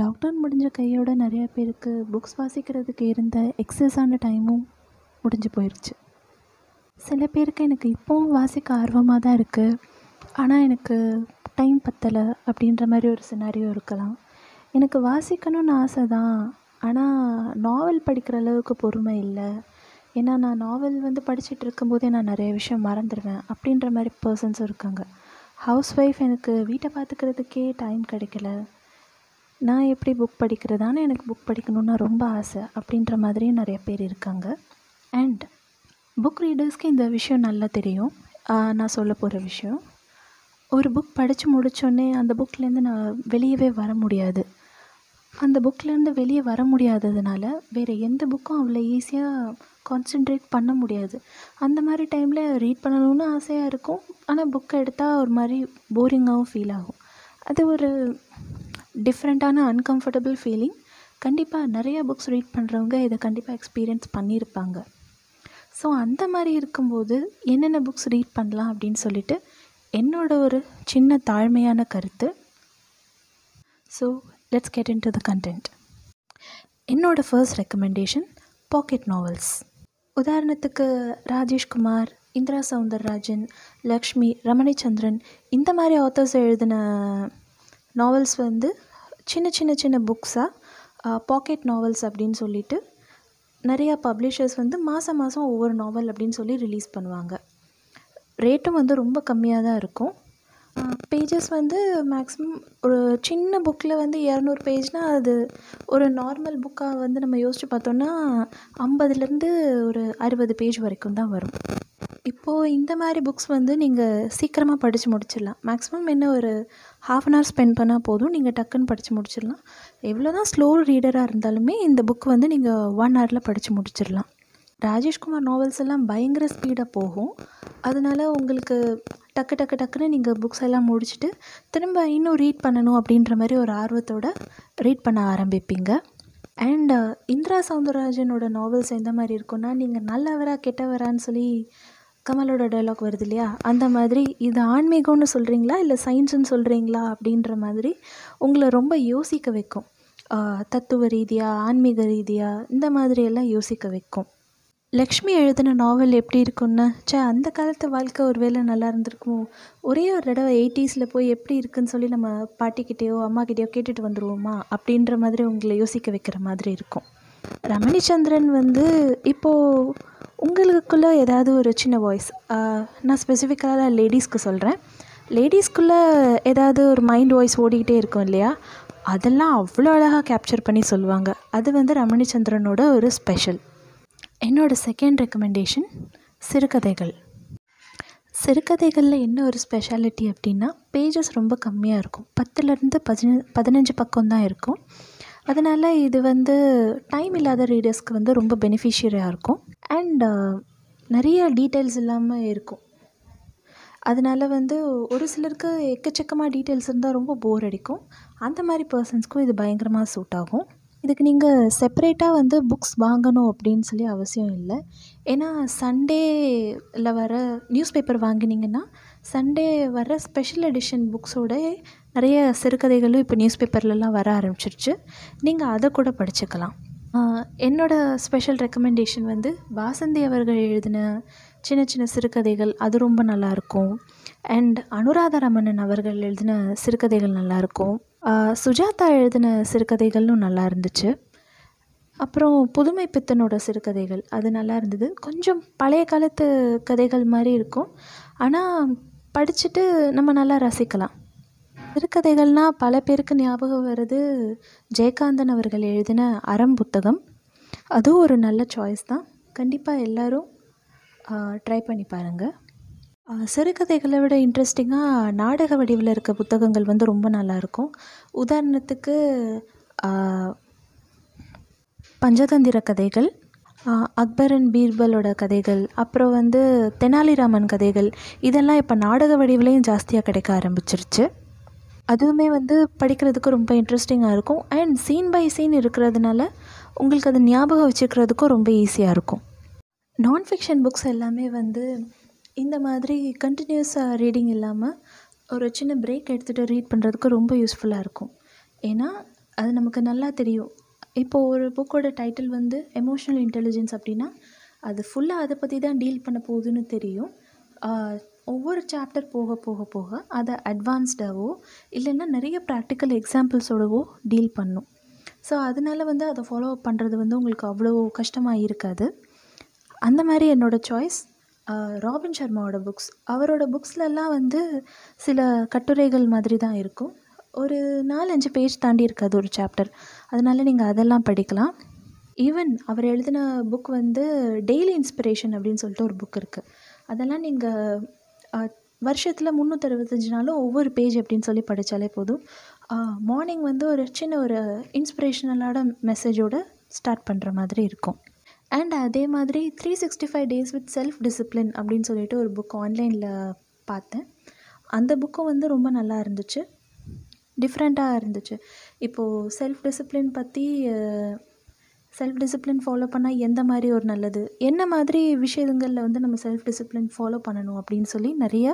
Lockdown முடிஞ்ச கையோட நிறைய பேருக்கு புக்ஸ் வாசிக்கிறதுக்கு இருந்த எக்ஸஸான டைமும் முடிஞ்சு போயிடுச்சு சில பேருக்கு எனக்கு இப்போவும் வாசிக்க ஆர்வமாக தான் இருக்குது ஆனால் எனக்கு டைம் பத்தலை அப்படின்ற மாதிரி ஒரு சினாரியோ இருக்கலாம். எனக்கு வாசிக்கணும்னு ஆசை தான். ஆனால் நாவல் படிக்கிற அளவுக்கு பொறுமை இல்லை. ஏன்னா நான் நாவல் வந்து படிச்சுட்டு இருக்கும்போதே நான் நிறைய விஷயம் மறந்துடுவேன் அப்படின்ற மாதிரி பர்சன்ஸும் இருக்காங்க. ஹவுஸ் ஒய்ஃப் எனக்கு வீட்டை பார்த்துக்கிறதுக்கே டைம் கிடைக்கல. நான் எப்படி புக் படிக்கிறதானே எனக்கு புக் படிக்கணும்னா ரொம்ப ஆசை அப்படின்ற மாதிரியும் நிறைய பேர் இருக்காங்க. அண்ட் புக் ரீடர்ஸ்க்கு இந்த விஷயம் நல்லா தெரியும். நான் சொல்ல போகிற விஷயம். ஒரு புக் படித்து முடித்தோடனே அந்த புக்லேருந்து நான் வெளியவே வர முடியாது. அந்த புக்லேருந்து வெளியே வர முடியாததுனால வேறு எந்த புக்கும் அவ்வளோ ஈஸியாக கான்சென்ட்ரேட் பண்ண முடியாது. அந்த மாதிரி டைமில் ரீட் பண்ணணும்னு ஆசையாக இருக்கும். ஆனால் புக்கை எடுத்தால் ஒரு மாதிரி போரிங்காகவும் ஃபீல் ஆகும். அது ஒரு டிஃப்ரெண்ட்டான அன்கம்ஃபர்டபுள் ஃபீலிங் கண்டிப்பாக நிறைய புக்ஸ் ரீட் பண்ணுறவங்க இதை கண்டிப்பாக எக்ஸ்பீரியன்ஸ் பண்ணியிருப்பாங்க ஸோ அந்த மாதிரி இருக்கும்போது என்னென்ன புக்ஸ் ரீட் பண்ணலாம் அப்படின்னு சொல்லிட்டு என்னோட ஒரு சின்ன தாழ்மையான கருத்து. So let's get into the content என்னோட ஃபர்ஸ்ட் ரெக்கமெண்டேஷன் பாக்கெட் நாவல்ஸ் உதாரணத்துக்கு ராஜேஷ்குமார் இந்திரா சவுந்தரராஜன் லக்ஷ்மி ரமணிச்சந்திரன் இந்த மாதிரி ஆத்தர்ஸ் எழுதின நாவல்ஸ் வந்து சின்ன சின்ன சின்ன புக்ஸாக பாக்கெட் நாவல்ஸ் அப்படின்னு சொல்லிட்டு நிறையா பப்ளிஷர்ஸ் வந்து மாதம் மாதம் ஒவ்வொரு நாவல் அப்படின்னு சொல்லி ரிலீஸ் பண்ணுவாங்க. ரேட்டும் வந்து ரொம்ப கம்மியாக தான் இருக்கும். பேஜஸ் வந்து மேக்ஸிமம் ஒரு சின்ன புக்கில் வந்து இரநூறு பேஜ்னால் அது ஒரு நார்மல் புக்காக வந்து நம்ம யோசித்து பார்த்தோன்னா ஐம்பதுலேருந்து ஒரு அறுபது பேஜ் வரைக்கும் தான் வரும். இப்போது இந்த மாதிரி புக்ஸ் வந்து நீங்கள் சீக்கிரமாக படித்து முடிச்சிடலாம். மேக்ஸிமம் என்ன ஒரு ஹாஃப் அன் ஹவர் ஸ்பெண்ட் பண்ணால் போதும். நீங்கள் டக்குன்னு படித்து முடிச்சிடலாம். எவ்வளோ தான் ஸ்லோ ரீடராக இருந்தாலுமே இந்த புக் வந்து நீங்கள் ஒன் ஹவரில் படித்து முடிச்சிடலாம். ராஜேஷ்குமார் நாவல்ஸ் எல்லாம் பயங்கர ஸ்பீடாக போகும். அதனால உங்களுக்கு டக்கு டக்கு டக்குன்னு நீங்கள் புக்ஸ் எல்லாம் முடிச்சுட்டு திரும்ப இன்னும் ரீட் பண்ணணும் அப்படின்ற மாதிரி ஒரு ஆர்வத்தோட ரீட் பண்ண ஆரம்பிப்பீங்க. அண்ட் இந்திரா சவுந்தரராஜனோட நாவல்ஸ் எந்த மாதிரி இருக்கும்னா நீங்கள் நல்லவரா கெட்டவரான்னு சொல்லி கமலோட டைலாக் வருது இல்லையா? அந்த மாதிரி இது ஆன்மீகம்னு சொல்கிறீங்களா இல்லை சயின்ஸுன்னு சொல்கிறீங்களா அப்படின்ற மாதிரி உங்களை ரொம்ப யோசிக்க வைக்கும். தத்துவ ரீதியாக ஆன்மீக ரீதியாக இந்த மாதிரி எல்லாம் யோசிக்க வைக்கும். லக்ஷ்மி எழுதின நாவல் எப்படி இருக்கும்னா? ச்சே அந்த காலத்து வாழ்க்கை ஒரு வேளை நல்லா இருந்திருக்குமோ? ஒரே ஒரு தடவை எயிட்டிஸில் போய் எப்படி இருக்குன்னு சொல்லி நம்ம பாட்டிக்கிட்டேயோ அம்மாக்கிட்டேயோ கேட்டுட்டு வந்துடுவோமா அப்படின்ற மாதிரி உங்களை யோசிக்க வைக்கிற மாதிரி இருக்கும். ரமணிச்சந்திரன் வந்து இப்போது உங்களுக்குள்ளே ஏதாவது ஒரு சின்ன வாய்ஸ் நான் ஸ்பெசிஃபிக்காக லேடிஸ்க்கு சொல்கிறேன் லேடிஸ்க்குள்ளே ஏதாவது ஒரு மைண்ட் வாய்ஸ் ஓடிக்கிட்டே இருக்கும் இல்லையா? அதெல்லாம் அவ்வளோ அழகாக கேப்சர் பண்ணி சொல்லுவாங்க. அது வந்து ரமணிச்சந்திரனோட ஒரு ஸ்பெஷல் என்னோட செகண்ட் ரெக்கமெண்டேஷன் சிறுகதைகள். சிறுகதைகளில் என்ன ஒரு ஸ்பெஷாலிட்டி அப்படின்னா பேஜஸ் ரொம்ப கம்மியாக இருக்கும். பத்துலேருந்து பதின பதினஞ்சு பக்கம் தான் இருக்கும். அதனால் இது வந்து டைம் இல்லாத ரீடர்ஸ்க்கு வந்து ரொம்ப பெனிஃபிஷியரியாக இருக்கும். அண்ட் uh, நிறைய டீட்டெயில்ஸ் இல்லாமல் இருக்கும். அதனால் வந்து ஒரு சிலருக்கு எக்கச்சக்கமாக டீட்டெயில்ஸ் இருந்தால் ரொம்ப போர் அடிக்கும். அந்த மாதிரி பர்சன்ஸ்க்கும் இது பயங்கரமாக சூட் ஆகும். இதுக்கு நீங்கள் செப்பரேட்டாக வந்து புக்ஸ் வாங்கணும் அப்படின்னு சொல்லி அவசியம் இல்லை. ஏன்னா சண்டேல வர நியூஸ் பேப்பர் வாங்கினீங்கன்னா சண்டே வர ஸ்பெஷல் எடிஷன் புக்ஸோட நிறைய சிறுகதைகளும் இப்போ நியூஸ் பேப்பர்லலாம் வர ஆரம்பிச்சிருச்சு. நீங்கள் அதை கூட படிச்சுக்கலாம். என்னோடய என்னோட ஸ்பெஷல் ரெக்கமெண்டேஷன் வந்து வாசந்தி அவர்கள் எழுதின சின்ன சின்ன சிறுகதைகள் அது ரொம்ப நல்லாயிருக்கும் அண்ட் அனுராதா ரமணன் அவர்கள் எழுதின சிறுகதைகள் நல்லாயிருக்கும் சுஜாதா எழுதின சிறுகதைகளும் நல்லா இருந்துச்சு. அப்புறம் புதுமை பித்தனோட சிறுகதைகள் அது நல்லா இருந்தது. கொஞ்சம் பழைய காலத்து கதைகள் மாதிரி இருக்கும். ஆனால் படிச்சுட்டு நம்ம நல்லா ரசிக்கலாம். சிறுகதைகள்னால் பல பேருக்கு ஞாபகம் வருது. ஜெயகாந்தன் அவர்கள் எழுதின அறம் புத்தகம். அதுவும் ஒரு நல்ல சாய்ஸ் தான். கண்டிப்பாக எல்லோரும் ட்ரை பண்ணி பாருங்கள் சிறுகதைகளை விட இன்ட்ரெஸ்டிங்காக நாடக வடிவில் இருக்க புத்தகங்கள் வந்து ரொம்ப நல்லாயிருக்கும் உதாரணத்துக்கு பஞ்சதந்திர கதைகள் அக்பரன் அக்பர் அண்ட் பீர்பலோட கதைகள் அப்புறம் வந்து தெனாலிராமன் கதைகள் இதெல்லாம் இப்போ நாடக வடிவிலையும் ஜாஸ்தியாக கிடைக்க ஆரம்பிச்சிருச்சு. அதுவுமே வந்து படிக்கிறதுக்கு ரொம்ப இன்ட்ரெஸ்டிங்காக இருக்கும். அண்ட் சீன் பை சீன் இருக்கிறதுனால உங்களுக்கு அது ஞாபகம் வச்சுக்கிறதுக்கும் ரொம்ப ஈஸியாக இருக்கும். நான் ஃபிக்ஷன் புக்ஸ் எல்லாமே வந்து இந்த மாதிரி கண்டினியூஸாக ரீடிங் இல்லாமல் ஒரு சின்ன பிரேக் எடுத்துகிட்டு ரீட் பண்ணுறதுக்கு ரொம்ப யூஸ்ஃபுல்லாக இருக்கும். ஏன்னா அது நமக்கு நல்லா தெரியும். இப்போது ஒரு புக்கோட டைட்டில் வந்து எமோஷ்னல் இன்டெலிஜென்ஸ் அப்படின்னா அது ஃபுல்லாக அதை பற்றி தான் டீல் பண்ண போகுதுன்னு தெரியும். ஒவ்வொரு சாப்டர் போக போக போக அதை அட்வான்ஸ்டாகவோ இல்லைன்னா நிறைய ப்ராக்டிக்கல் எக்ஸாம்பிள்ஸோடவோ டீல் பண்ணும். ஸோ அதனால வந்து அதை ஃபாலோ அப் பண்ணுறது வந்து உங்களுக்கு அவ்வளோ கஷ்டமாக இருக்காது. அந்த மாதிரி என்னோடய சாய்ஸ் ராபின் சர்மாவோட புக்ஸ் அவரோட புக்ஸ்லலாம் வந்து சில கட்டுரைகள் மாதிரி தான் இருக்கும். ஒரு நாலஞ்சு பேஜ் தாண்டி இருக்காது ஒரு சாப்டர் அதனால் நீங்கள் அதெல்லாம் படிக்கலாம். ஈவன் அவர் எழுதின புக் வந்து டெய்லி இன்ஸ்பிரேஷன் அப்படின்னு சொல்லிட்டு ஒரு புக் இருக்குது அதெல்லாம் நீங்கள் வருஷத்தில் முந்நூற்றறுபத்தஞ்சு நாளும் ஒவ்வொரு பேஜ் அப்படின்னு சொல்லி படித்தாலே போதும். மார்னிங் வந்து ஒரு சின்ன ஒரு இன்ஸ்பிரேஷனலான மெசேஜோடு ஸ்டார்ட் பண்ணுற மாதிரி இருக்கும். அண்ட் அதே மாதிரி three sixty five days with self discipline அப்படின்னு சொல்லிட்டு ஒரு புக் ஆன்லைனில் பார்த்தேன். அந்த புக்கும் வந்து ரொம்ப நல்லா இருந்துச்சு. டிஃப்ரெண்ட்டாக இருந்துச்சு. இப்போது செல்ஃப் டிசிப்ளின் பற்றி செல்ஃப் டிசிப்ளின் ஃபாலோ பண்ணால் எந்த மாதிரி ஒரு நல்லது? என்ன மாதிரி விஷயங்களில் வந்து நம்ம செல்ஃப் டிசிப்ளின் ஃபாலோ பண்ணணும் அப்படின்னு சொல்லி நிறைய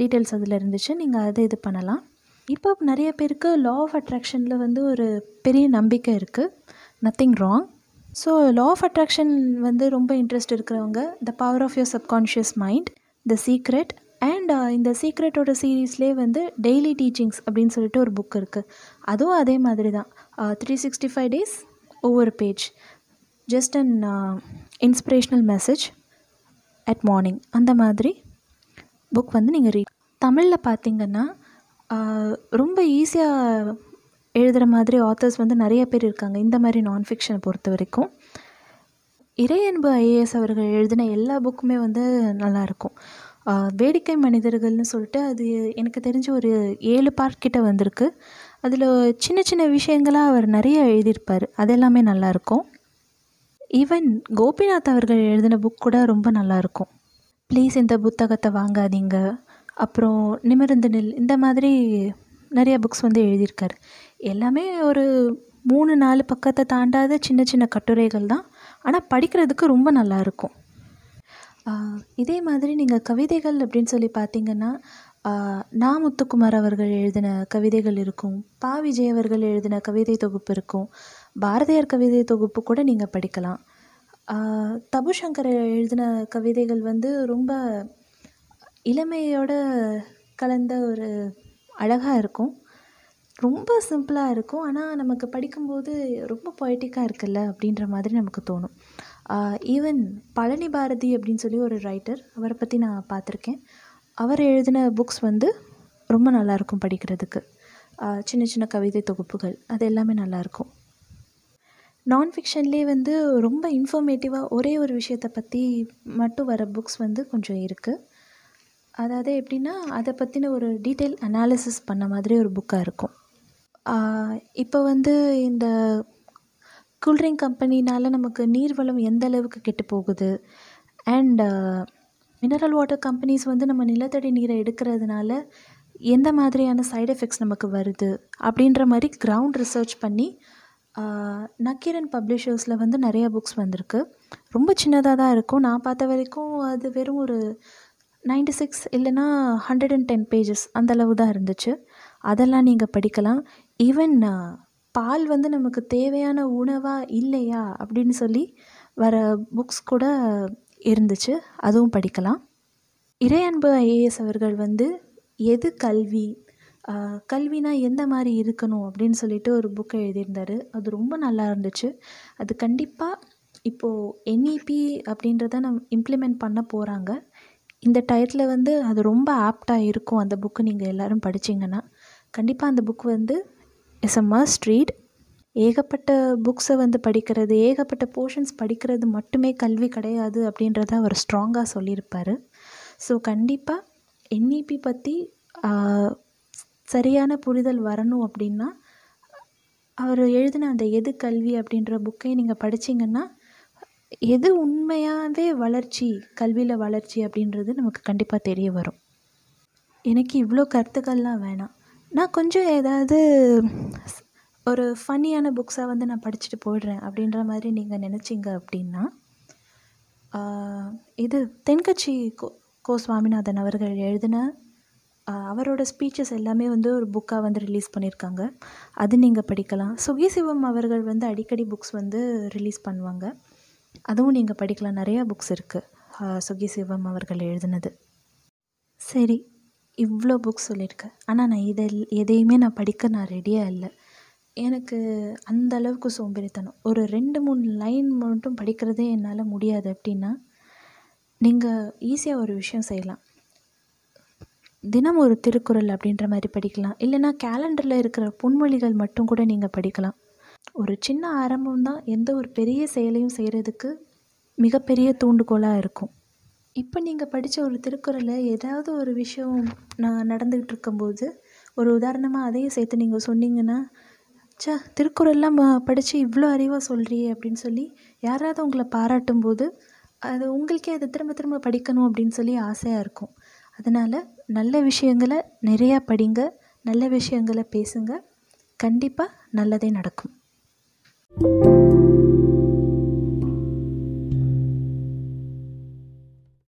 டீட்டெயில்ஸ் அதில் இருந்துச்சு. நீங்கள் அதை இது பண்ணலாம். இப்போ நிறைய பேருக்கு லா ஆஃப் அட்ராக்ஷனில் வந்து ஒரு பெரிய நம்பிக்கை இருக்குது nothing wrong so law of attraction வந்து ரொம்ப இன்ட்ரெஸ்ட் இருக்கிறவங்க the power of your subconscious mind the secret and இந்த சீக்ரெட்டோட சீரீஸ்லேயே வந்து டெய்லி டீச்சிங்ஸ் அப்படின்னு சொல்லிட்டு ஒரு புக் இருக்குது அதுவும் அதே மாதிரி தான். த்ரீ சிக்ஸ்டி ஃபைவ் டேஸ் ஒவ்வொரு page just an inspirational message at morning அந்த மாதிரி புக் வந்து நீங்கள் ரீட் தமிழில் பார்த்தீங்கன்னா ரொம்ப ஈஸியாக எழுதுகிற மாதிரி ஆத்தர்ஸ் வந்து நிறைய பேர் இருக்காங்க. இந்த மாதிரி நான் ஃபிக்ஷனை பொறுத்த வரைக்கும். இறையன்பு ஐஏஎஸ் அவர்கள் எழுதின எல்லா புக்குமே வந்து நல்லாயிருக்கும் வேடிக்கை மனிதர்கள்னு சொல்லிட்டு அது எனக்கு தெரிஞ்ச ஒரு ஏழு பார்ட் கிட்ட வந்திருக்கு. அதில் சின்ன சின்ன விஷயங்களாக அவர் நிறைய எழுதியிருப்பார். அதெல்லாமே நல்லாயிருக்கும் ஈவன் கோபிநாத் அவர்கள் எழுதின புக் கூட ரொம்ப நல்லாயிருக்கும் ப்ளீஸ் இந்த புத்தகத்தை வாங்காதீங்க. அப்புறம் நிமிர்ந்து நில் இந்த மாதிரி நிறைய புக்ஸ் வந்து எழுதியிருக்காரு. எல்லாமே ஒரு மூணு நாலு பக்கத்தை தாண்டாத சின்ன சின்ன கட்டுரைகள் தான். ஆனால் படிக்கிறதுக்கு ரொம்ப நல்லாயிருக்கும் இதே மாதிரி நீங்கள் கவிதைகள் அப்படின்னு சொல்லி பார்த்தீங்கன்னா நா முத்துக்குமார் அவர்கள் எழுதின கவிதைகள் இருக்கும். பா. விஜய் அவர்கள் எழுதின கவிதை தொகுப்பு இருக்கும். பாரதியார் கவிதை தொகுப்பு கூட நீங்கள் படிக்கலாம். தபுசங்கர் எழுதின கவிதைகள் வந்து ரொம்ப இளமையோட கலந்த ஒரு அழகாக இருக்கும். ரொம்ப சிம்பிளாக இருக்கும். ஆனால் நமக்கு படிக்கும்போது ரொம்ப பொய்டிக்காக இருக்குல்ல அப்படின்ற மாதிரி நமக்கு தோணும். ஈவன் பழனி பாரதி அப்படின்னு சொல்லி ஒரு ரைட்டர் அவரை பற்றி நான் பார்த்துருக்கேன். அவர் எழுதின புக்ஸ் வந்து ரொம்ப நல்லாயிருக்கும் படிக்கிறதுக்கு. சின்ன சின்ன கவிதை தொகுப்புகள் அது எல்லாமே நல்லாயிருக்கும். நான் ஃபிக்ஷன்லேயே வந்து ரொம்ப இன்ஃபர்மேட்டிவாக ஒரே ஒரு விஷயத்தை பற்றி மட்டும் வர புக்ஸ் வந்து கொஞ்சம் இருக்குது அதாவது எப்படின்னா அதை பற்றின ஒரு டீட்டெயில் அனாலிசிஸ் பண்ண மாதிரி ஒரு புக்காக இருக்கும். இப்போ வந்து இந்த கூல்ட்ரிங்க் கம்பெனினால் நமக்கு நீர்வளம் எந்த அளவுக்கு கெட்டு போகுது? அண்ட் மினரல் வாட்டர் கம்பெனிஸ் வந்து நம்ம நிலத்தடி நீரை எடுக்கிறதுனால எந்த மாதிரியான சைடு எஃபெக்ட்ஸ் நமக்கு வருது அப்படின்ற மாதிரி கிரவுண்ட் ரிசர்ச் பண்ணி நக்கீரன் பப்ளிஷர்ஸில் வந்து நிறைய புக்ஸ் வந்திருக்கு. ரொம்ப சின்னதாக தான் இருக்கும். நான் பார்த்த வரைக்கும் அது வெறும் ஒரு நைன்டி சிக்ஸ் இல்லைன்னா ஹண்ட்ரட் அண்ட் டென் பேஜஸ் அந்தளவு தான் இருந்துச்சு. அதெல்லாம் நீங்கள் படிக்கலாம். ஈவன் பால் வந்து நமக்கு தேவையான உணவாக இல்லையா அப்படின்னு சொல்லி வர புக்ஸ் கூட இருந்துச்சு. அதுவும் படிக்கலாம். இறையன்பு ஐஏஎஸ் அவர்கள் வந்து எது கல்வி? கல்வினா எந்த மாதிரி இருக்கணும்? அப்படின்னு சொல்லிட்டு ஒரு புக்கை எழுதியிருந்தார். அது ரொம்ப நல்லா இருந்துச்சு. அது கண்டிப்பாக இப்போது என்இபி அப்படின்றத நம்ம இம்ப்ளிமெண்ட் பண்ண போகிறாங்க இந்த டயத்தில் வந்து அது ரொம்ப ஆப்டாக இருக்கும். அந்த புக்கு நீங்கள் எல்லோரும் படிச்சிங்கன்னா. கண்டிப்பாக அந்த புக் வந்து இஸ் அ மஸ்ட் ரீட் ஏகப்பட்ட புக்ஸை வந்து படிக்கிறது ஏகப்பட்ட போர்ஷன்ஸ் படிக்கிறது மட்டுமே கல்வி கிடையாது அப்படின்றத அவர் ஸ்ட்ராங்காக சொல்லியிருப்பார். ஸோ கண்டிப்பாக என்இபி பற்றி சரியான புரிதல் வரணும் அப்படின்னா அவர் எழுதின அந்த எது கல்வி அப்படின்ற புக்கை நீங்கள் படிச்சிங்கன்னா எது உண்மையாகவே வளர்ச்சி கல்வியில் வளர்ச்சி அப்படின்றது நமக்கு கண்டிப்பாக தெரிய வரும். எனக்கு இவ்வளோ கருத்துக்கள்லாம் வேணாம். நான் கொஞ்சம் ஏதாவது ஒரு ஃபன்னியான புக்ஸாக வந்து நான் படிச்சுட்டு போயிடுறேன் அப்படின்ற மாதிரி நீங்கள் நினச்சிங்க அப்படின்னா இது தென்கட்சி கோ கோ சுவாமிநாதன் அவர்கள் எழுதின அவரோட ஸ்பீச்சஸ் எல்லாமே வந்து ஒரு புக்காக வந்து ரிலீஸ் பண்ணியிருக்காங்க. அது நீங்கள் படிக்கலாம். சுகி சிவம் அவர்கள் வந்து அடிக்கடி புக்ஸ் வந்து ரிலீஸ் பண்ணுவாங்க. அதுவும் நீங்கள் படிக்கலாம். நிறையா புக்ஸ் இருக்குது சுகி சிவம் அவர்கள் எழுதினது. சரி இவ்வளோ புக்ஸ் சொல்லியிருக்கேன் ஆனால் நான் இதை எதையுமே நான் படிக்க நான் ரெடியாக இல்லை. எனக்கு அந்த அளவுக்கு சோம்பேறித்தனம். ஒரு ரெண்டு மூணு லைன் மட்டும் படிக்கிறதே என்னால் முடியாது அப்படின்னா நீங்கள் ஈஸியாக ஒரு விஷயம் செய்யலாம். தினம் ஒரு திருக்குறள் அப்படின்ற மாதிரி படிக்கலாம். இல்லைன்னா கேலண்டரில் இருக்கிற பொன்மொழிகள் மட்டும் கூட நீங்கள் படிக்கலாம். ஒரு சின்ன ஆரம்பம் தான் எந்த ஒரு பெரிய செயலையும் செய்கிறதுக்கு மிகப்பெரிய தூண்டுகோலாக இருக்கும். இப்போ நீங்கள் படித்த ஒரு திருக்குறளை ஏதாவது ஒரு விஷயம் நான் நடந்துக்கிட்டு இருக்கும்போது ஒரு உதாரணமாக அதையும் சேர்த்து நீங்கள் சொன்னீங்கன்னா ச்சே திருக்குறள்லாம் படித்து இவ்வளோ அறிவாக சொல்கிறியே அப்படின்னு சொல்லி யாராவது உங்களை பாராட்டும் போது அது உங்களுக்கே அதை திரும்ப திரும்ப படிக்கணும் அப்படின்னு சொல்லி ஆசையாக இருக்கும். அதனால் நல்ல விஷயங்களை நிறையா படிங்க நல்ல விஷயங்களை பேசுங்க. கண்டிப்பாக நல்லதே நடக்கும்.